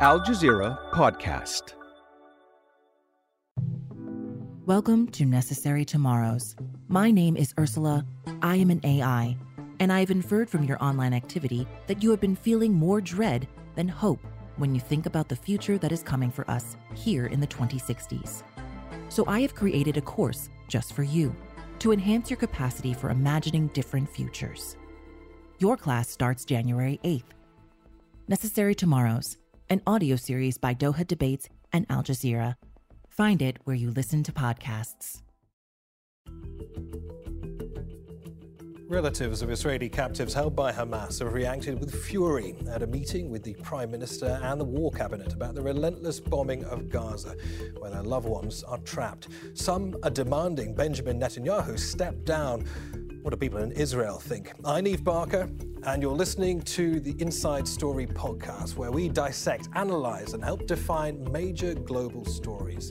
Al Jazeera Podcast. Welcome to Necessary Tomorrows. My name is Ursula. I am an AI, and I have inferred from your online activity that you have been feeling more dread than hope when you think about the future that is coming for us here in the 2060s. So I have created a course just for you to enhance your capacity for imagining different futures. Your class starts January 8th. Necessary Tomorrows, an audio series by Doha Debates and Al Jazeera. Find it where you listen to podcasts. Relatives of Israeli captives held by Hamas have reacted with fury at a meeting with the Prime Minister and the War Cabinet about the relentless bombing of Gaza, where their loved ones are trapped. Some are demanding Benjamin Netanyahu step down. What do people in Israel think? I'm Neave Barker, and you're listening to the Inside Story podcast, where we dissect, analyze, and help define major global stories.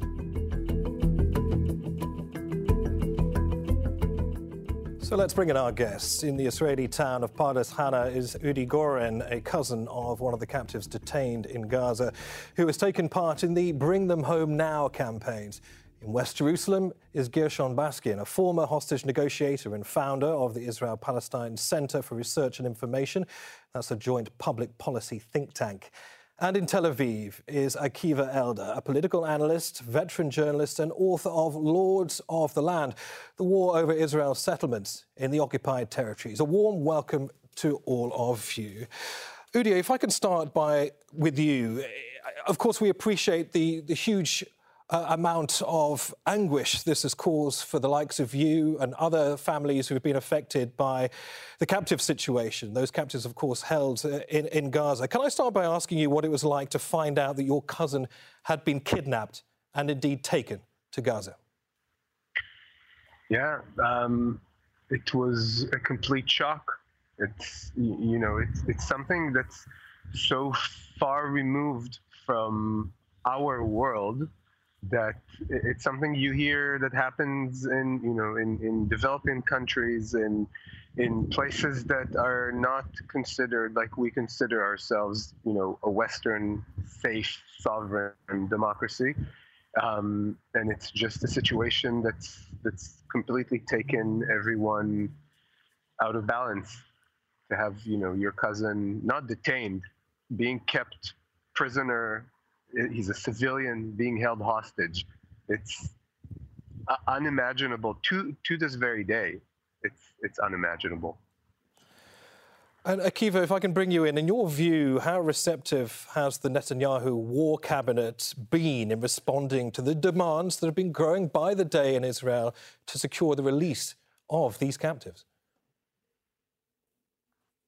So let's bring in our guests. In the Israeli town of Pardes Hana is Udi Goren, a cousin of one of the captives detained in Gaza, who has taken part in the Bring Them Home Now campaigns. In West Jerusalem is Gershon Baskin, a former hostage negotiator and founder of the Israel Palestine Center for Research and Information. That's a joint public policy think tank. And in Tel Aviv is Akiva Eldar, a political analyst, veteran journalist, and author of Lords of the Land, the war over Israel's settlements in the occupied territories. A warm welcome to all of you. Udi, if I can start by with you. Of course, we appreciate the, the huge uh, amount of anguish this has caused for the likes of you and other families who have been affected by the captive situation. Those captives, of course, held in, in Gaza. Can I start by asking you what it was like to find out that your cousin had been kidnapped and indeed taken to Gaza? Yeah, um, it was a complete shock. It's you know it's it's something that's so far removed from our world that it's something you hear that happens in you know in, in developing countries and in places that are not considered like we consider ourselves you know a western safe sovereign democracy. Um, and it's just a situation that's that's completely taken everyone out of balance to have you know your cousin not detained being kept prisoner he's a civilian being held hostage. It's uh, unimaginable to to this very day. It's it's unimaginable. And Akiva, if I can bring you in, in your view, how receptive has the Netanyahu war cabinet been in responding to the demands that have been growing by the day in Israel to secure the release of these captives?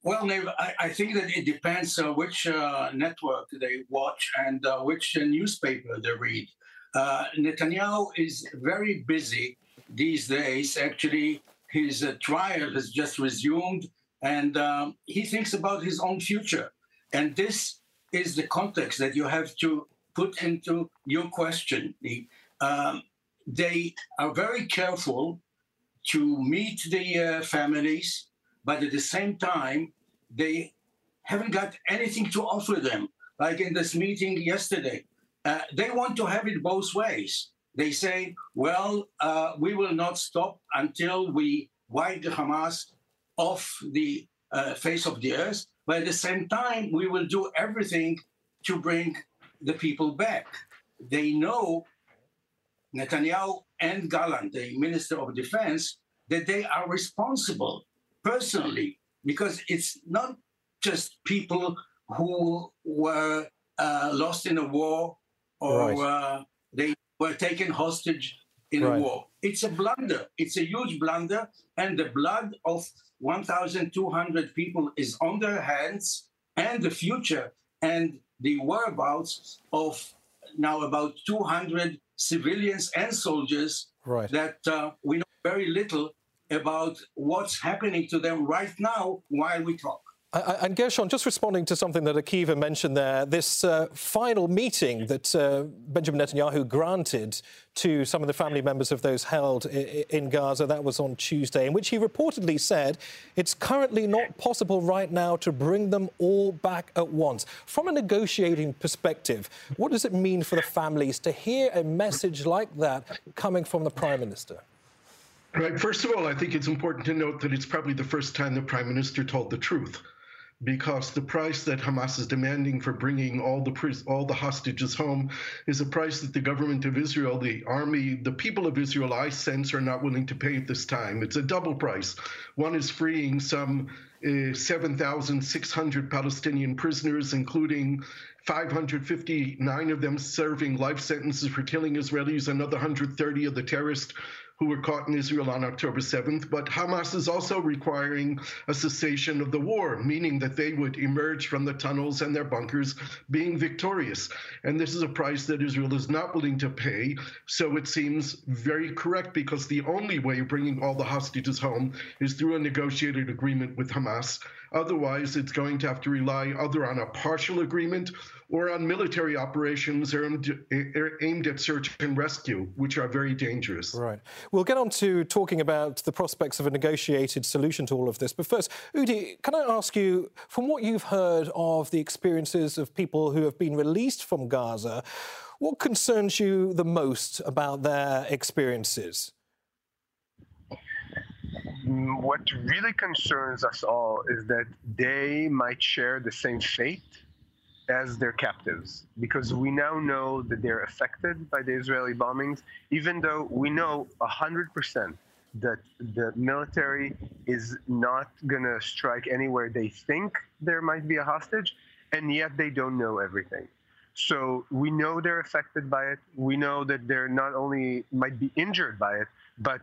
Well, Neave, I, I, think that it depends uh, which uh, network they watch and uh, which newspaper they read. Uh, Netanyahu is very busy these days. Actually, his uh, trial has just resumed, and um, he thinks about his own future. And this is the context that you have to put into your question. Um, they are very careful to meet the uh, families but at the same time, they haven't got anything to offer them. Like in this meeting yesterday, uh, they want to have it both ways. They say, well, uh, we will not stop until we wipe the Hamas off the uh, face of the earth. But at the same time, we will do everything to bring the people back. They know Netanyahu and Gallant, the Minister of Defense, that they are responsible personally, because it's not just people who were uh, lost in a war or right. uh, they were taken hostage in right. a war. It's a blunder. It's a huge blunder, and the blood of 1,200 people is on their hands, and the future and the whereabouts of now about 200 civilians and soldiers right. that uh, we know very little about what's happening to them right now while we talk. And Gershon, just responding to something that Akiva mentioned there, this uh, final meeting that uh, Benjamin Netanyahu granted to some of the family members of those held in Gaza, that was on Tuesday, in which he reportedly said it's currently not possible right now to bring them all back at once. From a negotiating perspective, what does it mean for the families to hear a message like that coming from the Prime Minister? Right. First of all, I think it's important to note that it's probably the first time the Prime Minister told the truth because the price that Hamas is demanding for bringing all the all the hostages home is a price that the government of Israel, the army, the people of Israel, I sense, are not willing to pay at this time. It's a double price. One is freeing some uh, 7,600 Palestinian prisoners, including 559 of them serving life sentences for killing Israelis, another 130 of the terrorists who were caught in Israel on October 7th. But Hamas is also requiring a cessation of the war, meaning that they would emerge from the tunnels and their bunkers being victorious. And this is a price that Israel is not willing to pay. So it seems very correct because the only way of bringing all the hostages home is through a negotiated agreement with Hamas. Otherwise, it's going to have to rely either on a partial agreement or on military operations aimed at search and rescue, which are very dangerous. Right. We'll get on to talking about the prospects of a negotiated solution to all of this. But first, Udi, can I ask you, from what you've heard of the experiences of people who have been released from Gaza, what concerns you the most about their experiences? What really concerns us all is that they might share the same fate as their captives because we now know that they're affected by the Israeli bombings, even though we know 100% that the military is not going to strike anywhere they think there might be a hostage, and yet they don't know everything. So we know they're affected by it. We know that they're not only might be injured by it, but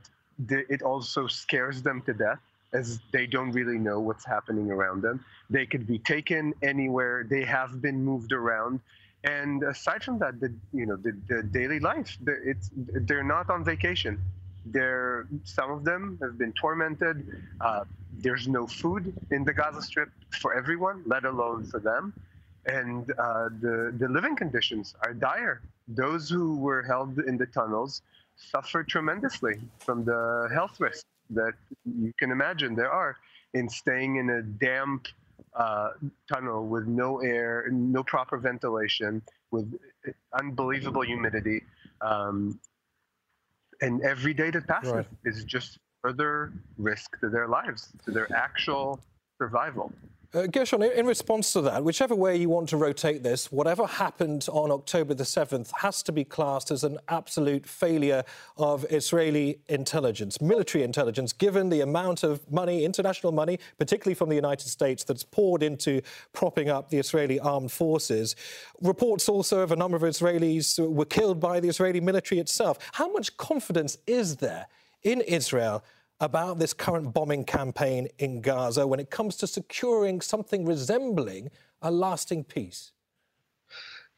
it also scares them to death as they don't really know what's happening around them. They could be taken anywhere. They have been moved around. And aside from that, the you know the, the daily life, the, it's they're not on vacation. They're some of them have been tormented. Uh, there's no food in the Gaza Strip for everyone, let alone for them, and uh, the the living conditions are dire. Those who were held in the tunnels suffered tremendously from the health risks that you can imagine there are in staying in a damp uh, tunnel with no air, no proper ventilation, with unbelievable humidity. Um, and every day that passes right. is just further risk to their lives, to their actual survival. Uh, Gershon, in response to that, whichever way you want to rotate this, whatever happened on October the 7th has to be classed as an absolute failure of Israeli intelligence, military intelligence, given the amount of money, international money, particularly from the United States, that's poured into propping up the Israeli armed forces. Reports also of a number of Israelis were killed by the Israeli military itself. How much confidence is there in Israel about this current bombing campaign in Gaza when it comes to securing something resembling a lasting peace?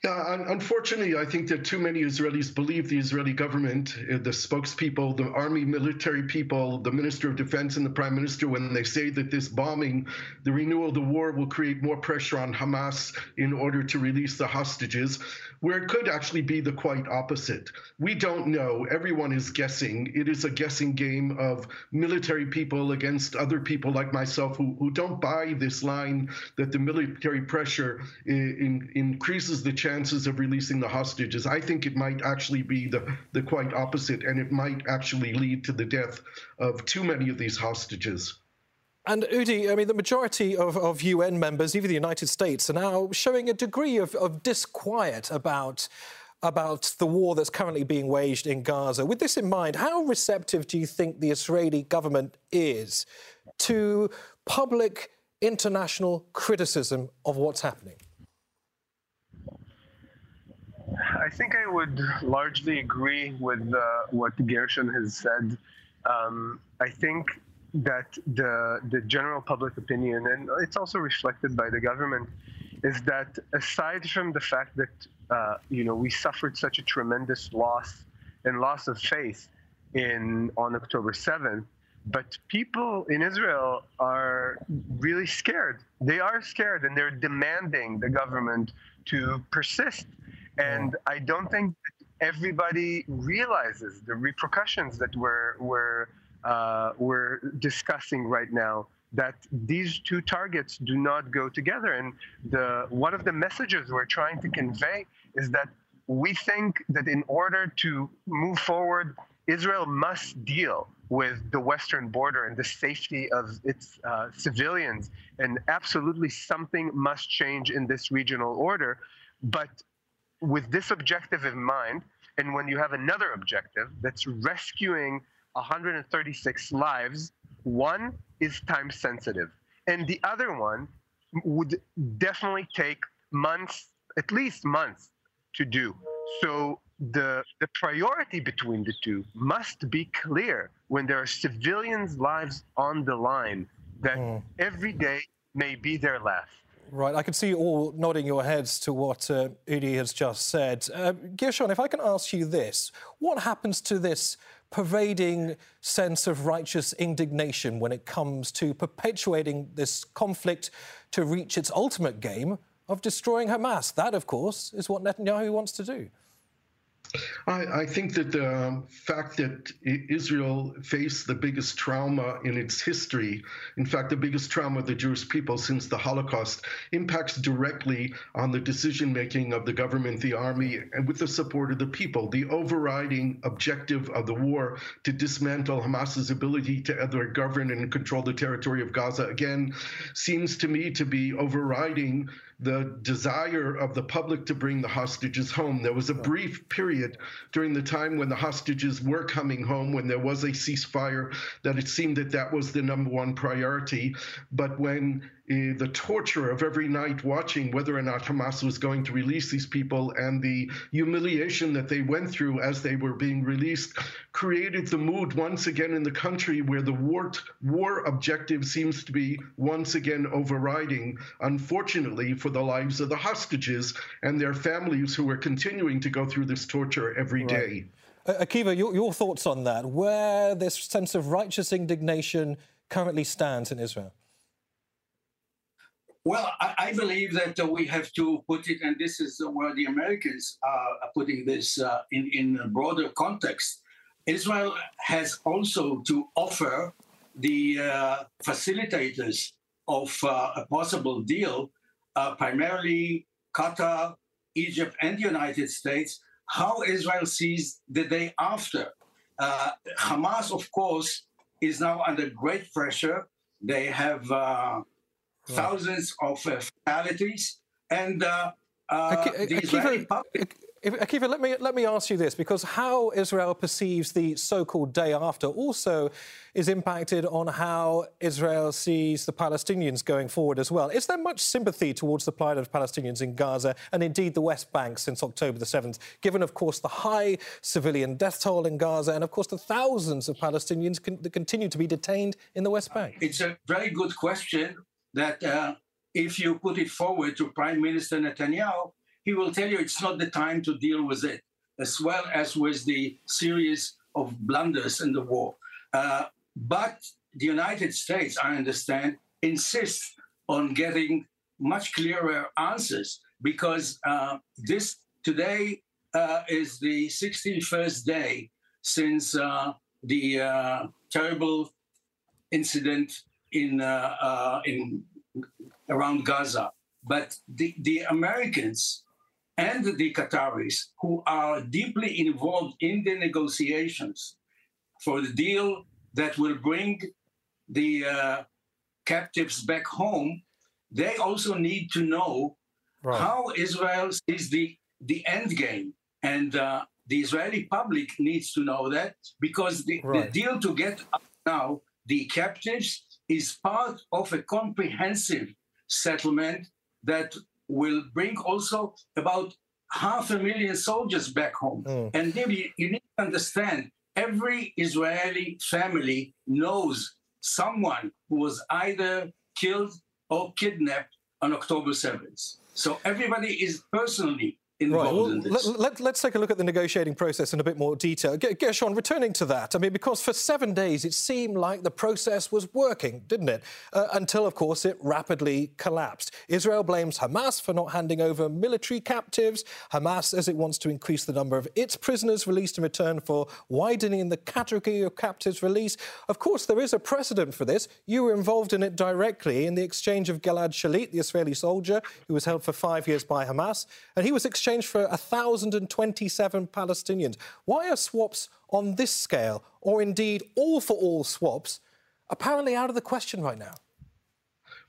Yeah, unfortunately, I think that too many Israelis believe the Israeli government, uh, the spokespeople, the army, military people, the minister of defense, and the prime minister, when they say that this bombing, the renewal of the war, will create more pressure on Hamas in order to release the hostages where it could actually be the quite opposite. We don't know. Everyone is guessing. It is a guessing game of military people against other people like myself who, who don't buy this line that the military pressure in, increases the chances of releasing the hostages. I think it might actually be the, the quite opposite, and it might actually lead to the death of too many of these hostages. And Udi, I mean, the majority of, of UN members, even the United States, are now showing a degree of, of disquiet about about the war that's currently being waged in Gaza. With this in mind, how receptive do you think the Israeli government is to public international criticism of what's happening? I think I would largely agree with uh, what Gershon has said. Um, I think that the the general public opinion, and it's also reflected by the government, is that aside from the fact that uh, you know we suffered such a tremendous loss and loss of faith in on October 7th, But people in Israel are really scared. They are scared and they're demanding the government to persist. And I don't think everybody realizes the repercussions that we're, we're, uh, we're discussing right now that these two targets do not go together. And the one of the messages we're trying to convey is that we think that in order to move forward, Israel must deal with the western border and the safety of its uh, civilians. And absolutely something must change in this regional order. But with this objective in mind, and when you have another objective that's rescuing 136 lives, one is time sensitive. And the other one would definitely take months, at least months, to do. So the the priority between the two must be clear when there are civilians' lives on the line that mm. every day may be their last. Right, I can see you all nodding your heads to what uh, Udi has just said. Uh, Gershon, if I can ask you this, what happens to this pervading sense of righteous indignation when it comes to perpetuating this conflict to reach its ultimate game of destroying Hamas? That, of course, is what Netanyahu wants to do. I, I, think that the um, fact that Israel faced the biggest trauma in its history, in fact, the biggest trauma of the Jewish people since the Holocaust, impacts directly on the decision making of the government, the army, and with the support of the people. The overriding objective of the war to dismantle Hamas's ability to either govern and control the territory of Gaza again seems to me to be overriding the desire of the public to bring the hostages home. There was a brief period during the time when the hostages were coming home, when there was a ceasefire, that it seemed that that was the number one priority. But when the torture of every night watching whether or not Hamas was going to release these people and the humiliation that they went through as they were being released created the mood once again in the country where the war, war objective seems to be once again overriding, unfortunately, for the lives of the hostages and their families who are continuing to go through this torture every day. Right. Uh, Akiva, your, your thoughts on that, where this sense of righteous indignation currently stands in Israel? Well, I, I believe that uh, we have to put it, and this is where the Americans are putting this uh, in, in a broader context. Israel has also to offer the uh, facilitators of uh, a possible deal, uh, primarily Qatar, Egypt, and the United States, how Israel sees the day after. Uh, Hamas, of course, is now under great pressure. They have thousands of uh, fatalities, and uh, uh, public. Akiva, let me let me ask you this, because how Israel perceives the so-called day after also is impacted on how Israel sees the Palestinians going forward as well. Is there much sympathy towards the plight of Palestinians in Gaza and indeed the West Bank since October the 7th, given, of course, the high civilian death toll in Gaza and, of course, the thousands of Palestinians con- that continue to be detained in the West Bank? It's a very good question that uh, if you put it forward to Prime Minister Netanyahu, he will tell you it's not the time to deal with it, as well as with the series of blunders in the war. Uh, but the United States, I understand, insists on getting much clearer answers because uh, this today uh, is the 61st day since uh, the uh, terrible incident in uh, uh, in around Gaza, but the, the Americans and the Qataris, who are deeply involved in the negotiations for the deal that will bring the uh, captives back home, they also need to know right. how Israel sees the, the end game. And uh, the Israeli public needs to know that because the, right. the deal to get now the captives is part of a comprehensive settlement that will bring also about half a million soldiers back home. Mm. And maybe you need to understand every Israeli family knows someone who was either killed or kidnapped on October 7th. So everybody is personally right. well. Let, us take a look at the negotiating process in a bit more detail. Gershon, returning to that, I mean, because for seven days it seemed like the process was working, didn't it? Uh, until, of course, it rapidly collapsed. Israel blames Hamas for not handing over military captives. Hamas says it wants to increase the number of its prisoners released in return for widening the category of captives released. Of course, there is a precedent for this. You were involved in it directly in the exchange of Gilad Shalit, the Israeli soldier who was held for five years by Hamas, and he was exchange for 1,027 Palestinians. Why are swaps on this scale, or indeed all for all swaps, apparently out of the question right now?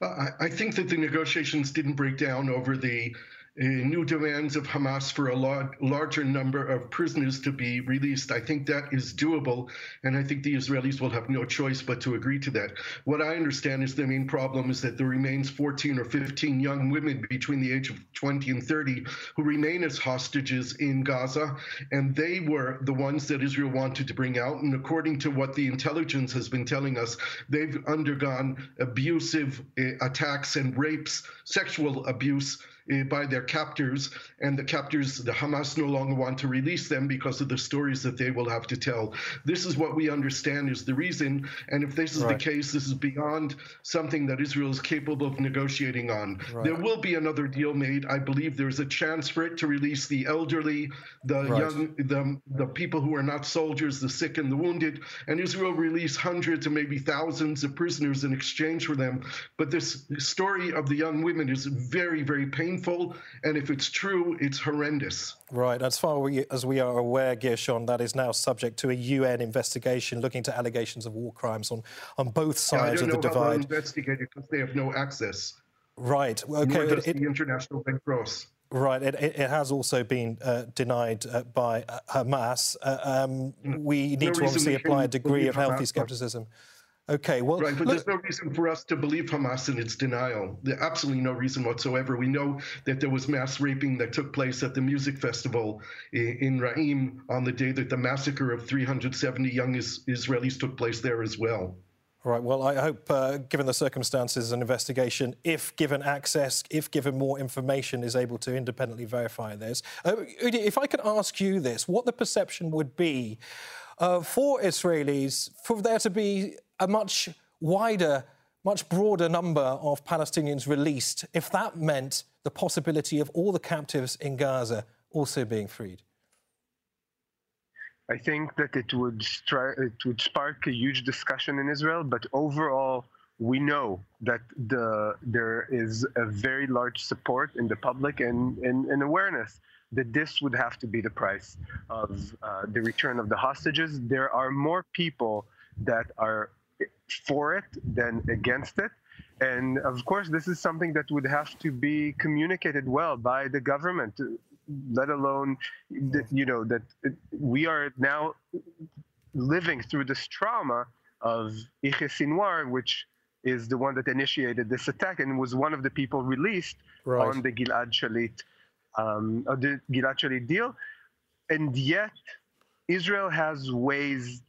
I think that the negotiations didn't break down over the new demands of Hamas for a larger number of prisoners to be released. I think that is doable, and I think the Israelis will have no choice but to agree to that. What I understand is the main problem is that there remains 14 or 15 young women between the age of 20 and 30 who remain as hostages in Gaza, and they were the ones that Israel wanted to bring out. And according to what the intelligence has been telling us, they've undergone abusive uh, attacks and rapes, sexual abuse Eh, by their captors, and the captors, the Hamas no longer want to release them because of the stories that they will have to tell. This is what we understand is the reason, and if this is right. the case, this is beyond something that Israel is capable of negotiating on. Right. There will be another deal made. I believe there's a chance for it to release the elderly, the right. young, the, the people who are not soldiers, the sick and the wounded, and Israel release hundreds or maybe thousands of prisoners in exchange for them. But this story of the young women is very, very painful painful, and if it's true, it's horrendous. Right. As far as we are aware, Gershon, that is now subject to a UN investigation looking to allegations of war crimes on, on both sides yeah, of the divide. investigate it because they have no access. Right. Okay. Nor does it, the International Red Cross. Right. It, it, has also been uh, denied uh, by uh, Hamas. Uh, um, mm. we need no to obviously apply a degree of healthy skepticism. Okay, well, right, but look, there's no reason for us to believe Hamas in its denial. There's absolutely no reason whatsoever. We know that there was mass raping that took place at the music festival in Raim on the day that the massacre of 370 young Israelis took place there as well. Right. Well, I hope, uh, given the circumstances, an investigation, if given access, if given more information, is able to independently verify this. Uh, Udi, if I could ask you this, what the perception would be uh, for Israelis for there to be a much wider, much broader number of Palestinians released if that meant the possibility of all the captives in Gaza also being freed? I think that it would it would spark a huge discussion in Israel, but overall, we know that the there is a very large support in the public and, and, and awareness that this would have to be the price of uh, the return of the hostages. There are more people that are for it than against it. And of course, this is something that would have to be communicated well by the government, let alone, that, you know, that we are now living through this trauma of Yahya Sinwar, which is the one that initiated this attack and was one of the people released right. on the Gilad Shalit, um, the Gilad Shalit deal. And yet, Israel has ways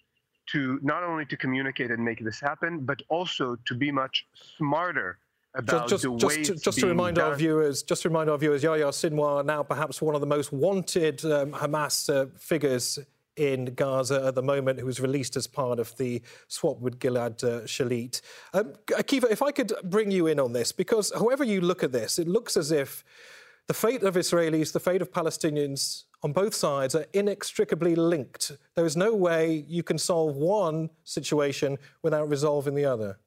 to not only to communicate and make this happen, but also to be much smarter about just, just, just, to, just to remind done. our viewers, just to remind our viewers, Yahya Sinwar now perhaps one of the most wanted um, Hamas uh, figures in Gaza at the moment, who was released as part of the swap with Gilad uh, Shalit. Um, Akiva, if I could bring you in on this, because however you look at this, it looks as if the fate of Israelis, the fate of Palestinians on both sides are inextricably linked. There is no way you can solve one situation without resolving the other.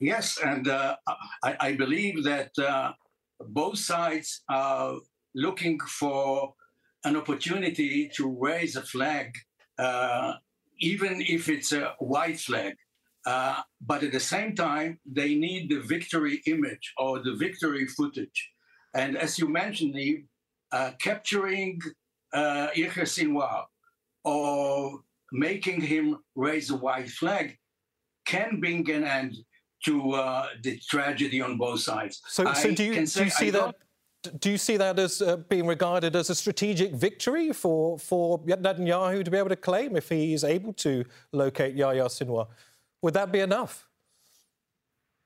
Yes, and uh, I, I, believe that uh, both sides are looking for an opportunity to raise a flag, uh, even if it's a white flag. Uh, but at the same time, they need the victory image or the victory footage. And as you mentioned, uh, capturing uh, Yahya Sinwar or making him raise a white flag can bring an end to uh, the tragedy on both sides. So, so do, you, do you see that? Do you see that as uh, being regarded as a strategic victory for, for Netanyahu to be able to claim if he is able to locate Yahya Sinwar? Would that be enough?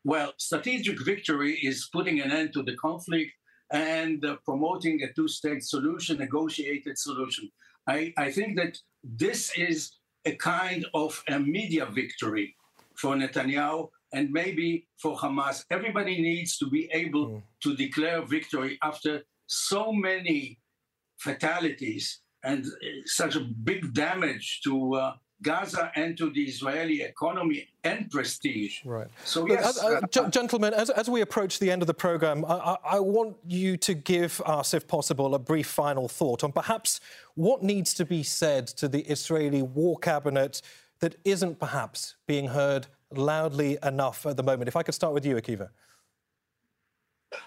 Well, strategic victory is putting an end to the conflict and uh, promoting a two state solution, negotiated solution. I, I think that this is a kind of a media victory for Netanyahu and maybe for Hamas. Everybody needs to be able mm. to declare victory after so many fatalities and uh, such a big damage to uh, Gaza and to the Israeli economy and prestige. Right. So, Look, yes. Uh, uh, gentlemen, as, as we approach the end of the program, I, I, I, want you to give us, if possible, a brief final thought on perhaps what needs to be said to the Israeli war cabinet that isn't perhaps being heard loudly enough at the moment. If I could start with you, Akiva.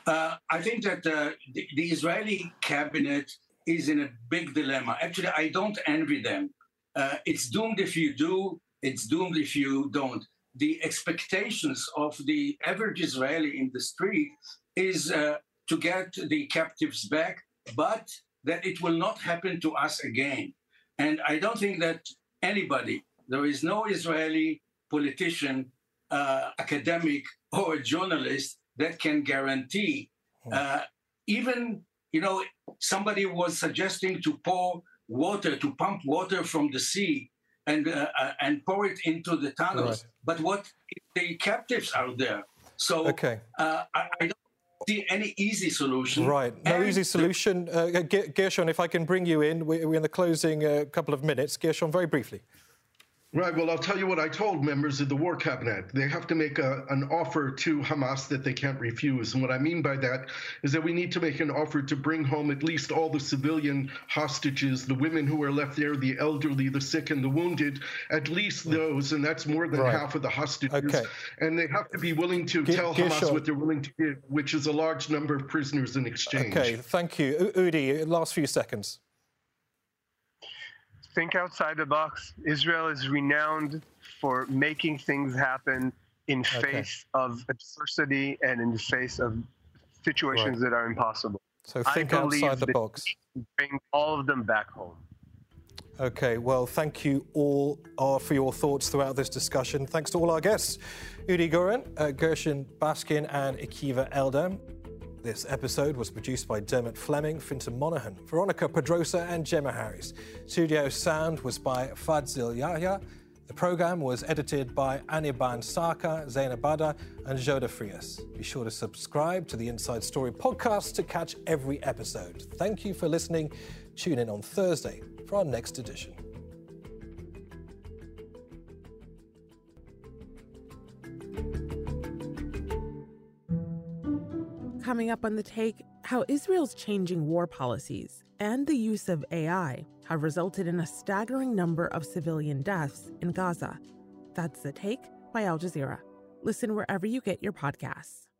Uh, I think that uh, the, the Israeli cabinet is in a big dilemma. Actually, I don't envy them uh, it's doomed if you do, it's doomed if you don't. The expectations of the average Israeli in the street is uh, to get the captives back, but that it will not happen to us again. And I don't think that anybody, there is no Israeli politician, uh, academic, or journalist that can guarantee. Hmm. Uh, even, you know, somebody was suggesting to pour water to pump water from the sea and uh, uh, and pour it into the tunnels. Right. But what the captives are there? So okay. Uh, I, I, don't see any easy solution. Right, no and easy solution. Uh, Gershon, if I can bring you in, we're in the closing uh, couple of minutes. Gershon, very briefly. Right. Well, I'll tell you what I told members of the war cabinet. They have to make a, an offer to Hamas that they can't refuse. And what I mean by that is that we need to make an offer to bring home at least all the civilian hostages, the women who are left there, the elderly, the sick, and the wounded, at least those. And that's more than right. half of the hostages. Okay. And they have to be willing to G- tell Hamas what they're willing to give, which is a large number of prisoners in exchange. Okay. Thank you. Udi, last few seconds think outside the box. Israel is renowned for making things happen in face of adversity and in the face of situations right. that are impossible. So think outside the box. Bring all of them back home. Okay, well, thank you all uh, for your thoughts throughout this discussion. Thanks to all our guests Udi Goren, uh, Gershon Baskin, and Akiva Eldar. This episode was produced by Dermot Fleming, Fintan Monahan, Veronica Pedrosa, and Gemma Harris. Studio sound was by Fadzil Yahya. The program was edited by Anirban Sarkar, Zainab Bada, and Joda Frias. Be sure to subscribe to the Inside Story podcast to catch every episode. Thank you for listening. Tune in on Thursday for our next edition. Coming up on the take how Israel's changing war policies and the use of AI have resulted in a staggering number of civilian deaths in Gaza. That's the take by Al Jazeera. Listen wherever you get your podcasts.